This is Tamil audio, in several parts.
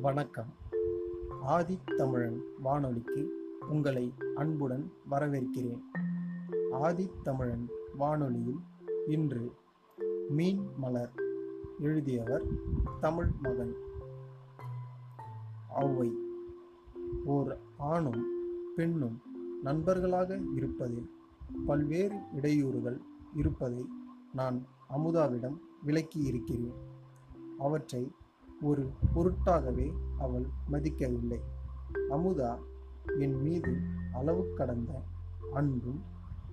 வணக்கம். ஆதித்தமிழன் வானொலிக்கு உங்களை அன்புடன் வரவேற்கிறேன். ஆதித்தமிழன் வானொலியில் இன்று மீன் மலர் எழுதியவர் தமிழ் மகன். ஔவை ஓர் ஆணும் பெண்ணும் நண்பர்களாக இருப்பதில் பல்வேறு இடையூறுகள் இருப்பதை நான் அமுதாவிடம் விளக்கியிருக்கிறேன். அவற்றை ஒரு பொருட்டாகவே அவள் மதிக்கவில்லை. அமுதா என் மீது அளவு கடந்த அன்பும்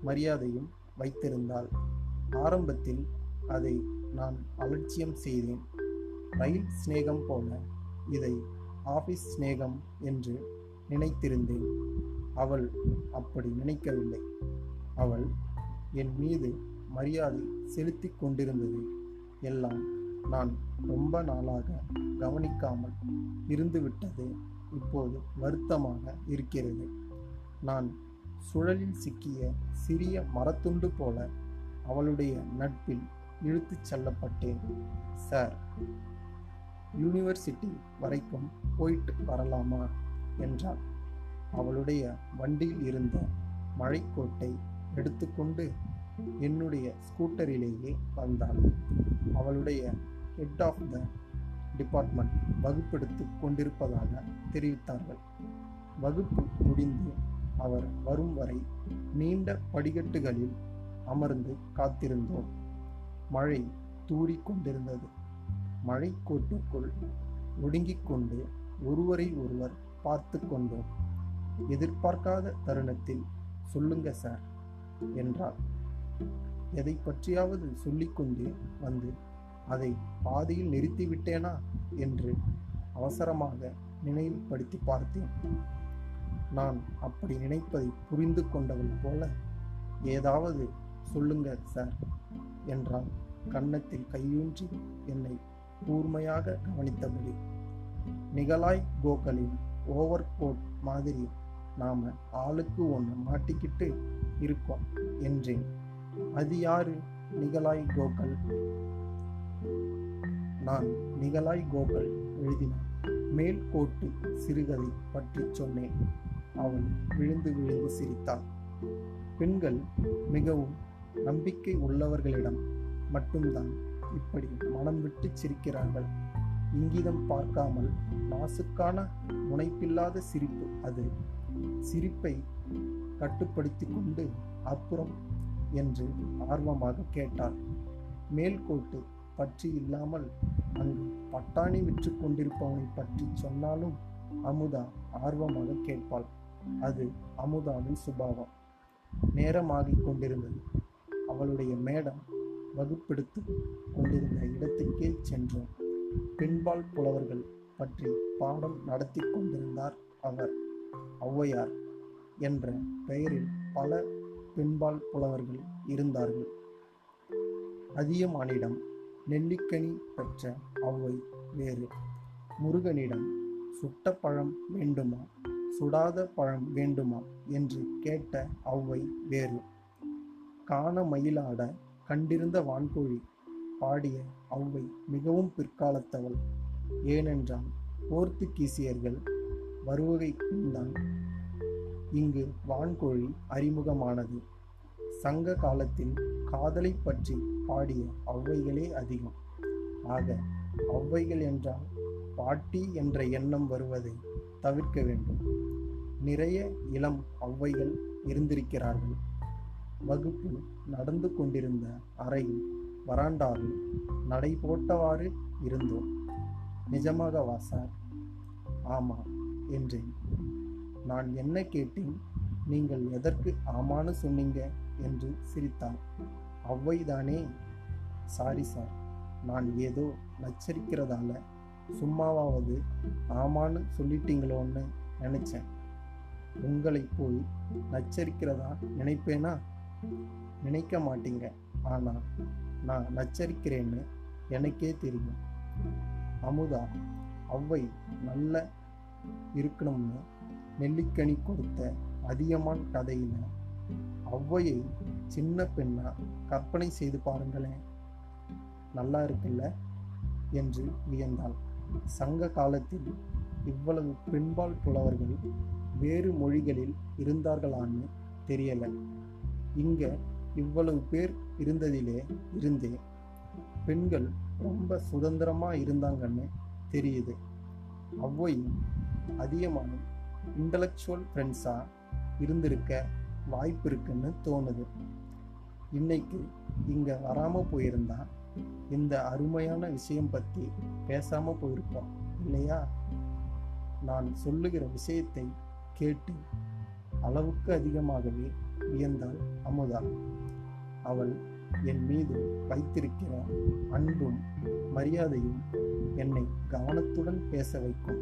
மரியாதையும் வைத்திருந்தாள். ஆரம்பத்தில் அதை நான் அலட்சியம் செய்தேன். ரயில் சிநேகம் போல இதை ஆஃபீஸ் சிநேகம் என்று நினைத்திருந்தேன். அவள் அப்படி நினைக்கவில்லை. அவள் என் மீது மரியாதை செலுத்தி கொண்டிருந்தது. எல்லாம் நான் ரொம்ப நாளாக கவனிக்காமல் இருந்துவிட்டது இப்போது வருத்தமாக இருக்கிறது. நான் சுழலில் சிக்கிய சிறிய மரத்துண்டு போல அவளுடைய நட்பில் இழுத்துச் செல்லப்பட்டேன் சார். யூனிவர்சிட்டி வரைக்கும் போயிட்டு வரலாமா? என்றாள். அவளுடைய வண்டியில் இருந்த மழைக்கோட்டை எடுத்துக்கொண்டு என்னுடைய ஸ்கூட்டரிலேயே வந்தாள். அவளுடைய ஹெட் ஆஃப் த டிபார்ட்மெண்ட் வகுப்பெடுத்து கொண்டிருப்பதாக தெரிவித்தார்கள். வகுப்பு முடிந்து அவர் வரும் வரை நீண்ட படிக்கட்டுகளில் அமர்ந்து காத்திருந்தோம். மழை தூறிக் கொண்டிருந்தது. மழை கோட்டுக்குள் ஒடுங்கிக் கொண்டு ஒருவரை ஒருவர் பார்த்து கொண்டோம். எதிர்பார்க்காத தருணத்தில் சொல்லுங்க சார் என்றார். எதை பற்றியாவது சொல்லிக்கொண்டு வந்து அதை பாதியில் நிறுத்திவிட்டேனா என்று அவசரமாக நினைவுபடுத்தி பார்த்தேன். நான் அப்படி நினைப்பதை புரிந்து கொண்டவள் போல ஏதாவது சொல்லுங்க சார் என்றான் கன்னத்தில் கையூன்றி என்னை கூர்மையாக கவனித்தபடி நிகலாய் கோகலின் ஓவர் கோட் மாதிரி நாம ஆளுக்கு ஒன்று மாட்டிக்கிட்டு இருக்கோம் என்றேன். அது யாரு? நிகலாய் கோகல்? நான் நிகலாய் கோகல் எழுதின மேல் கோட்டு சிறுகதை பற்றி சொன்னேன். அவள் விழுந்து விழுந்து சிரித்தாள் பெண்கள் மிகவும் நம்பிக்கை உள்ளவர்களிடம் மட்டும்தான் இப்படி மனம் விட்டு சிரிக்கிறார்கள். இங்கிதம் பார்க்காமல் நாசுக்கான முனைப்பில்லாத சிரிப்பு அது. சிரிப்பை கட்டுப்படுத்தி கொண்டு அப்புறம் என்று ஆர்வமாக கேட்டார். மேல்கோட்டு பற்றி இல்லாமல் அங்கு பட்டாணி விற்று கொண்டிருப்பவனை பற்றி சொன்னாலும் அமுதா ஆர்வமாக கேட்பாள். அது அமுதாவின் சுபாவம். நேரமாகிக் கொண்டிருந்தது. அவளுடைய மேடம் வகுப்பெடுத்து கொண்டிருந்த இடத்துக்கே சென்றோம். பின்பால் புலவர்கள் பற்றி பாடம் நடத்தி கொண்டிருந்தார் அவர். ஔவையார் என்ற பெயரில் பல பின்பால் புலவர்கள் இருந்தார்கள். அதியமானிடம் நெல்லிக்கனி பெற்ற ஔவை வேறு. முருகனிடம் சுட்ட பழம் வேண்டுமா? சுடாத பழம் வேண்டுமா? என்று கேட்ட ஔவை வேறு. காண மயிலாட கண்டிருந்த வான்கோழி பாடிய ஔவை மிகவும் பிற்காலத்தவள். ஏனென்றால் போர்த்துகீசியர்கள் வருவகை பின்தான் இங்கு வான்கோழி அறிமுகமானது. சங்க காலத்தில் காதலை பற்றி பாடிய ஔவைகளே அதிகம். ஆக ஒளவைகள் என்றால் பாட்டி என்ற எண்ணம் வருவதை தவிர்க்க வேண்டும். நிறைய இளம் ஔவைகள் இருந்திருக்கிறார்கள். வகுப்பு நடந்து கொண்டிருந்த அறையில் வராண்டாவில் நடை போட்டவாறு இருந்தோம் நிஜமாகவா சார். ஆமாம் என்றேன். நான் என்ன கேட்டேன்? நீங்கள் எதற்கு ஆமான்னு சொன்னீங்க? என்று சிரித்தான் அவ்வைதானே? சாரி சார் நான் ஏதோ நச்சரிக்கிறதால சும்மாவாவது ஆமான்னு சொல்லிட்டீங்களோன்னு நினைச்சேன். உங்களை போய் நச்சரிக்கிறதா நினைப்பேனா? நினைக்க மாட்டீங்க. ஆனால் நான் நச்சரிக்கிறேன்னு எனக்கே தெரியும். அமுதா அவ்வை நல்ல இருக்கணும்னு நெல்லிக்கனி கொடுத்த அதியமான் கதையில ஔவையை சின்ன பெண்ணா கற்பனை செய்து பாருங்களேன். நல்லா இருக்குல்ல? என்று வியந்தாள். சங்க காலத்தில் இவ்வளவு பெண்பால் புலவர்கள் வேறு மொழிகளில் இருந்தார்களான்னு தெரியல. இங்க இவ்வளவு பேர் இருந்ததிலே இருந்தே பெண்கள் ரொம்ப சுதந்திரமா இருந்தாங்கன்னு தெரியுது. அவ்வையும் அதிகமான இன்டலெக்சுவல் ஃப்ரெண்ட்ஸாக இருந்திருக்க வாய்ப்பு இருக்குன்னு தோணுது. இன்னைக்கு இங்கே வராமல் போயிருந்தா இந்த அருமையான விஷயம் பற்றி பேசாமல் போயிருப்போம் இல்லையா? நான் சொல்லுகிற விஷயத்தை கேட்டு அளவுக்கு அதிகமாகவே வியந்தாள் அமுதா. அவள் என் மீது வைத்திருக்கிற அன்பும் மரியாதையும் என்னை கவனத்துடன் பேச வைக்கும்.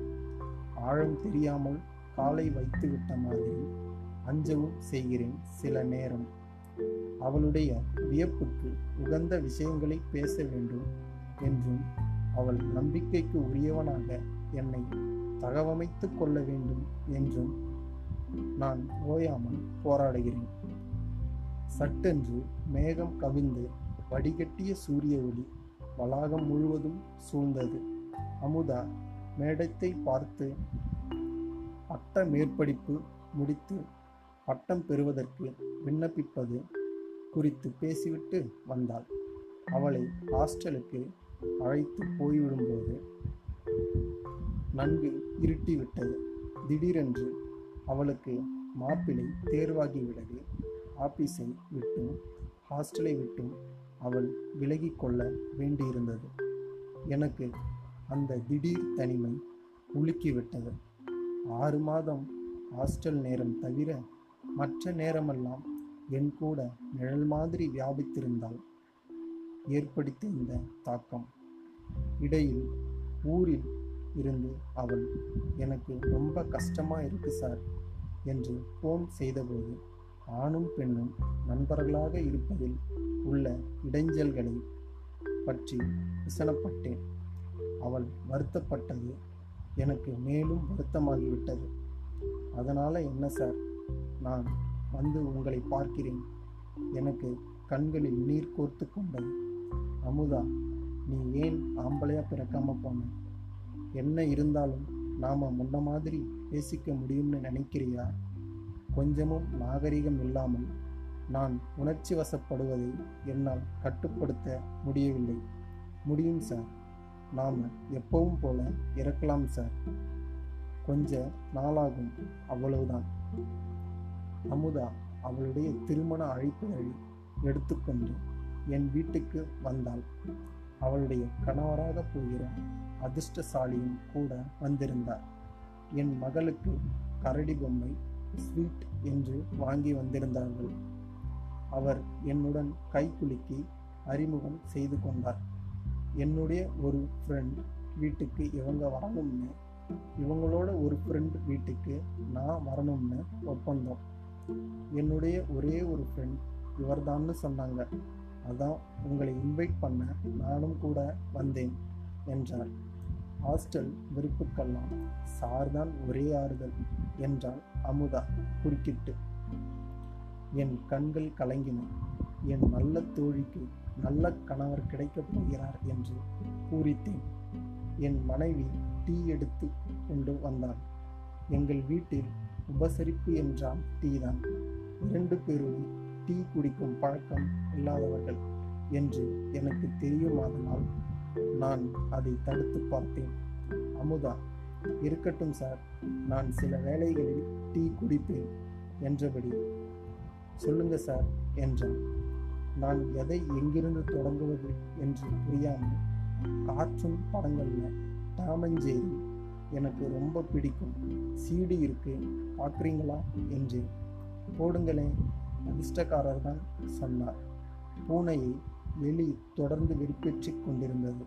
ஆழம் தெரியாமல் காலை வைத்து விட்ட மாதிரி அஞ்சவும் செய்கிறேன் சில நேரம். அவளுடைய வியப்புக்கு உகந்த விஷயங்களை பேச வேண்டும் என்றும் அவள் நம்பிக்கைக்கு உரியவனாக என்னை தகவமைத்து கொள்ள வேண்டும் என்றும் நான் ஓயாமல் போராடுகிறேன். சட்டென்று மேகம் கவிழ்ந்து வடிகட்டிய சூரிய ஒளி வளாகம் முழுவதும் சூழ்ந்தது. அமுதா மேடத்தை பார்த்து பட்ட மேற்படிப்பு முடித்து பட்டம் பெறுவதற்கு விண்ணப்பிப்பது குறித்து பேசிவிட்டு வந்தாள். அவளை ஹாஸ்டலுக்கு அழைத்து போய்விடும்போது நன்கு இருட்டிவிட்டது. திடீரென்று அவளுக்கு மாப்பிளை தேர்வாகிவிடவே ஆபீஸை விட்டும் ஹாஸ்டலை விட்டும் அவள் விலகி கொள்ள வேண்டியிருந்தது. எனக்கு அந்த திடீர் தனிமை உலுக்கிவிட்டது. ஆறு மாதம் ஹாஸ்டல் நேரம் தவிர மற்ற நேரமெல்லாம் என் கூட நிழல் மாதிரி வியாபித்திருந்தால் ஏற்படுத்த இந்த தாக்கம். இடையில் ஊரில் இருந்து அவள் எனக்கு ரொம்ப கஷ்டமா இருக்கு சார் என்று ஃபோன் செய்தபோது ஆணும் பெண்ணும் நண்பர்களாக இருப்பதில் உள்ள இடைஞ்சல்களை பற்றி விசனப்பட்டேன். அவள் வருத்தப்பட்டது எனக்கு மேலும் வருத்தமாகிவிட்டது. அதனால் என்ன சார்? நான் வந்து உங்களை பார்க்கிறேன். எனக்கு கண்களில் நீர் கோர்த்து கொண்டது. அமுதா நீ ஏன் ஆம்பளையா பிறக்காம போன? என்ன இருந்தாலும் நாம் முன்ன மாதிரி பேசிக்க முடியும்னு நினைக்கிறியா? கொஞ்சமும் நாகரிகம் இல்லாமல் நான் உணர்ச்சி வசப்படுவதை என்னால் கட்டுப்படுத்த முடியவில்லை. முடியும் சார். நாம் எப்பவும் போல இறக்கலாம் சார். கொஞ்ச நாளாகும் அவ்வளவுதான். அமுதா அவளுடைய திருமண அழைப்புகளை எடுத்துக்கொண்டு என் வீட்டுக்கு வந்தாள். அவளுடைய கணவராக போகிற அதிர்ஷ்டசாலியும் கூட வந்திருந்தார். என் மகளுக்கு கரடி பொம்மை ஸ்வீட் என்று வாங்கி வந்திருந்தார்கள். அவர் என்னுடன் கை குலுக்கி அறிமுகம் செய்து கொண்டார். என்னுடைய ஒரு ஃப்ரெண்ட் வீட்டுக்கு இவங்க வரணும்னு இவங்களோட ஒரு ஃப்ரெண்ட் வீட்டுக்கு நான் வரணும்னு ஒப்பந்தம். என்னுடைய ஒரே ஒரு ஃப்ரெண்ட் இவர்தான்னு சொன்னாங்க. அதான் உங்களை இன்வைட் பண்ண நானும் கூட வந்தேன் என்றார். ஹாஸ்டல் வெறுப்புக்கெல்லாம் சார்தான் ஒரே ஆறுதல் என்றாள் அமுதா குறுக்கிட்டு. என் கண்கள் கலங்கின. என் நல்ல தோழிக்கு நல்ல கணவர் கிடைக்கப் போகிறார் என்று பூரித்தேன் என் மனைவி டீ எடுத்து கொண்டு வந்தாள். எங்கள் வீட்டில் உபசரிப்பு என்றால் டீ தான் இரண்டு பேரும் டீ குடிக்கும் பழக்கம் இல்லாதவர்கள் என்று எனக்கு தெரியுமாதனால் நான் அதை தடுத்து பார்த்தேன். அமுதா இருக்கட்டும் சார் நான் சில வேளைகளில் டீ குடிப்பேன் என்றபடி. சொல்லுங்க சார் என்றான். நான் எதை எங்கிருந்து தொடங்குவது என்று புரியாமல் காற்றும் படங்களில் டாமஞ்சேரி எனக்கு ரொம்ப பிடிக்கும். சீடி இருக்கு. பார்க்குறீங்களா? என்று போடுங்களேன் அதிர்ஷ்டக்காரர் தான் சொன்னார். பூனையை எலி தொடர்ந்து வெறுப்பேற்றிக் கொண்டிருந்தது.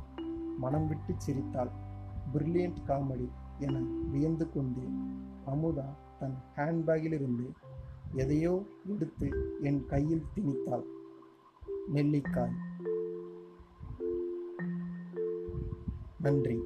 மனம் விட்டு சிரித்தாள். பிரில்லியன்ட் காமெடி என வியந்து கொண்டு அமுதா தன் ஹேண்ட்பேக்கிலிருந்து எதையோ எடுத்து என் கையில் திணித்தாள். நெல்லிக்காய். நன்றி.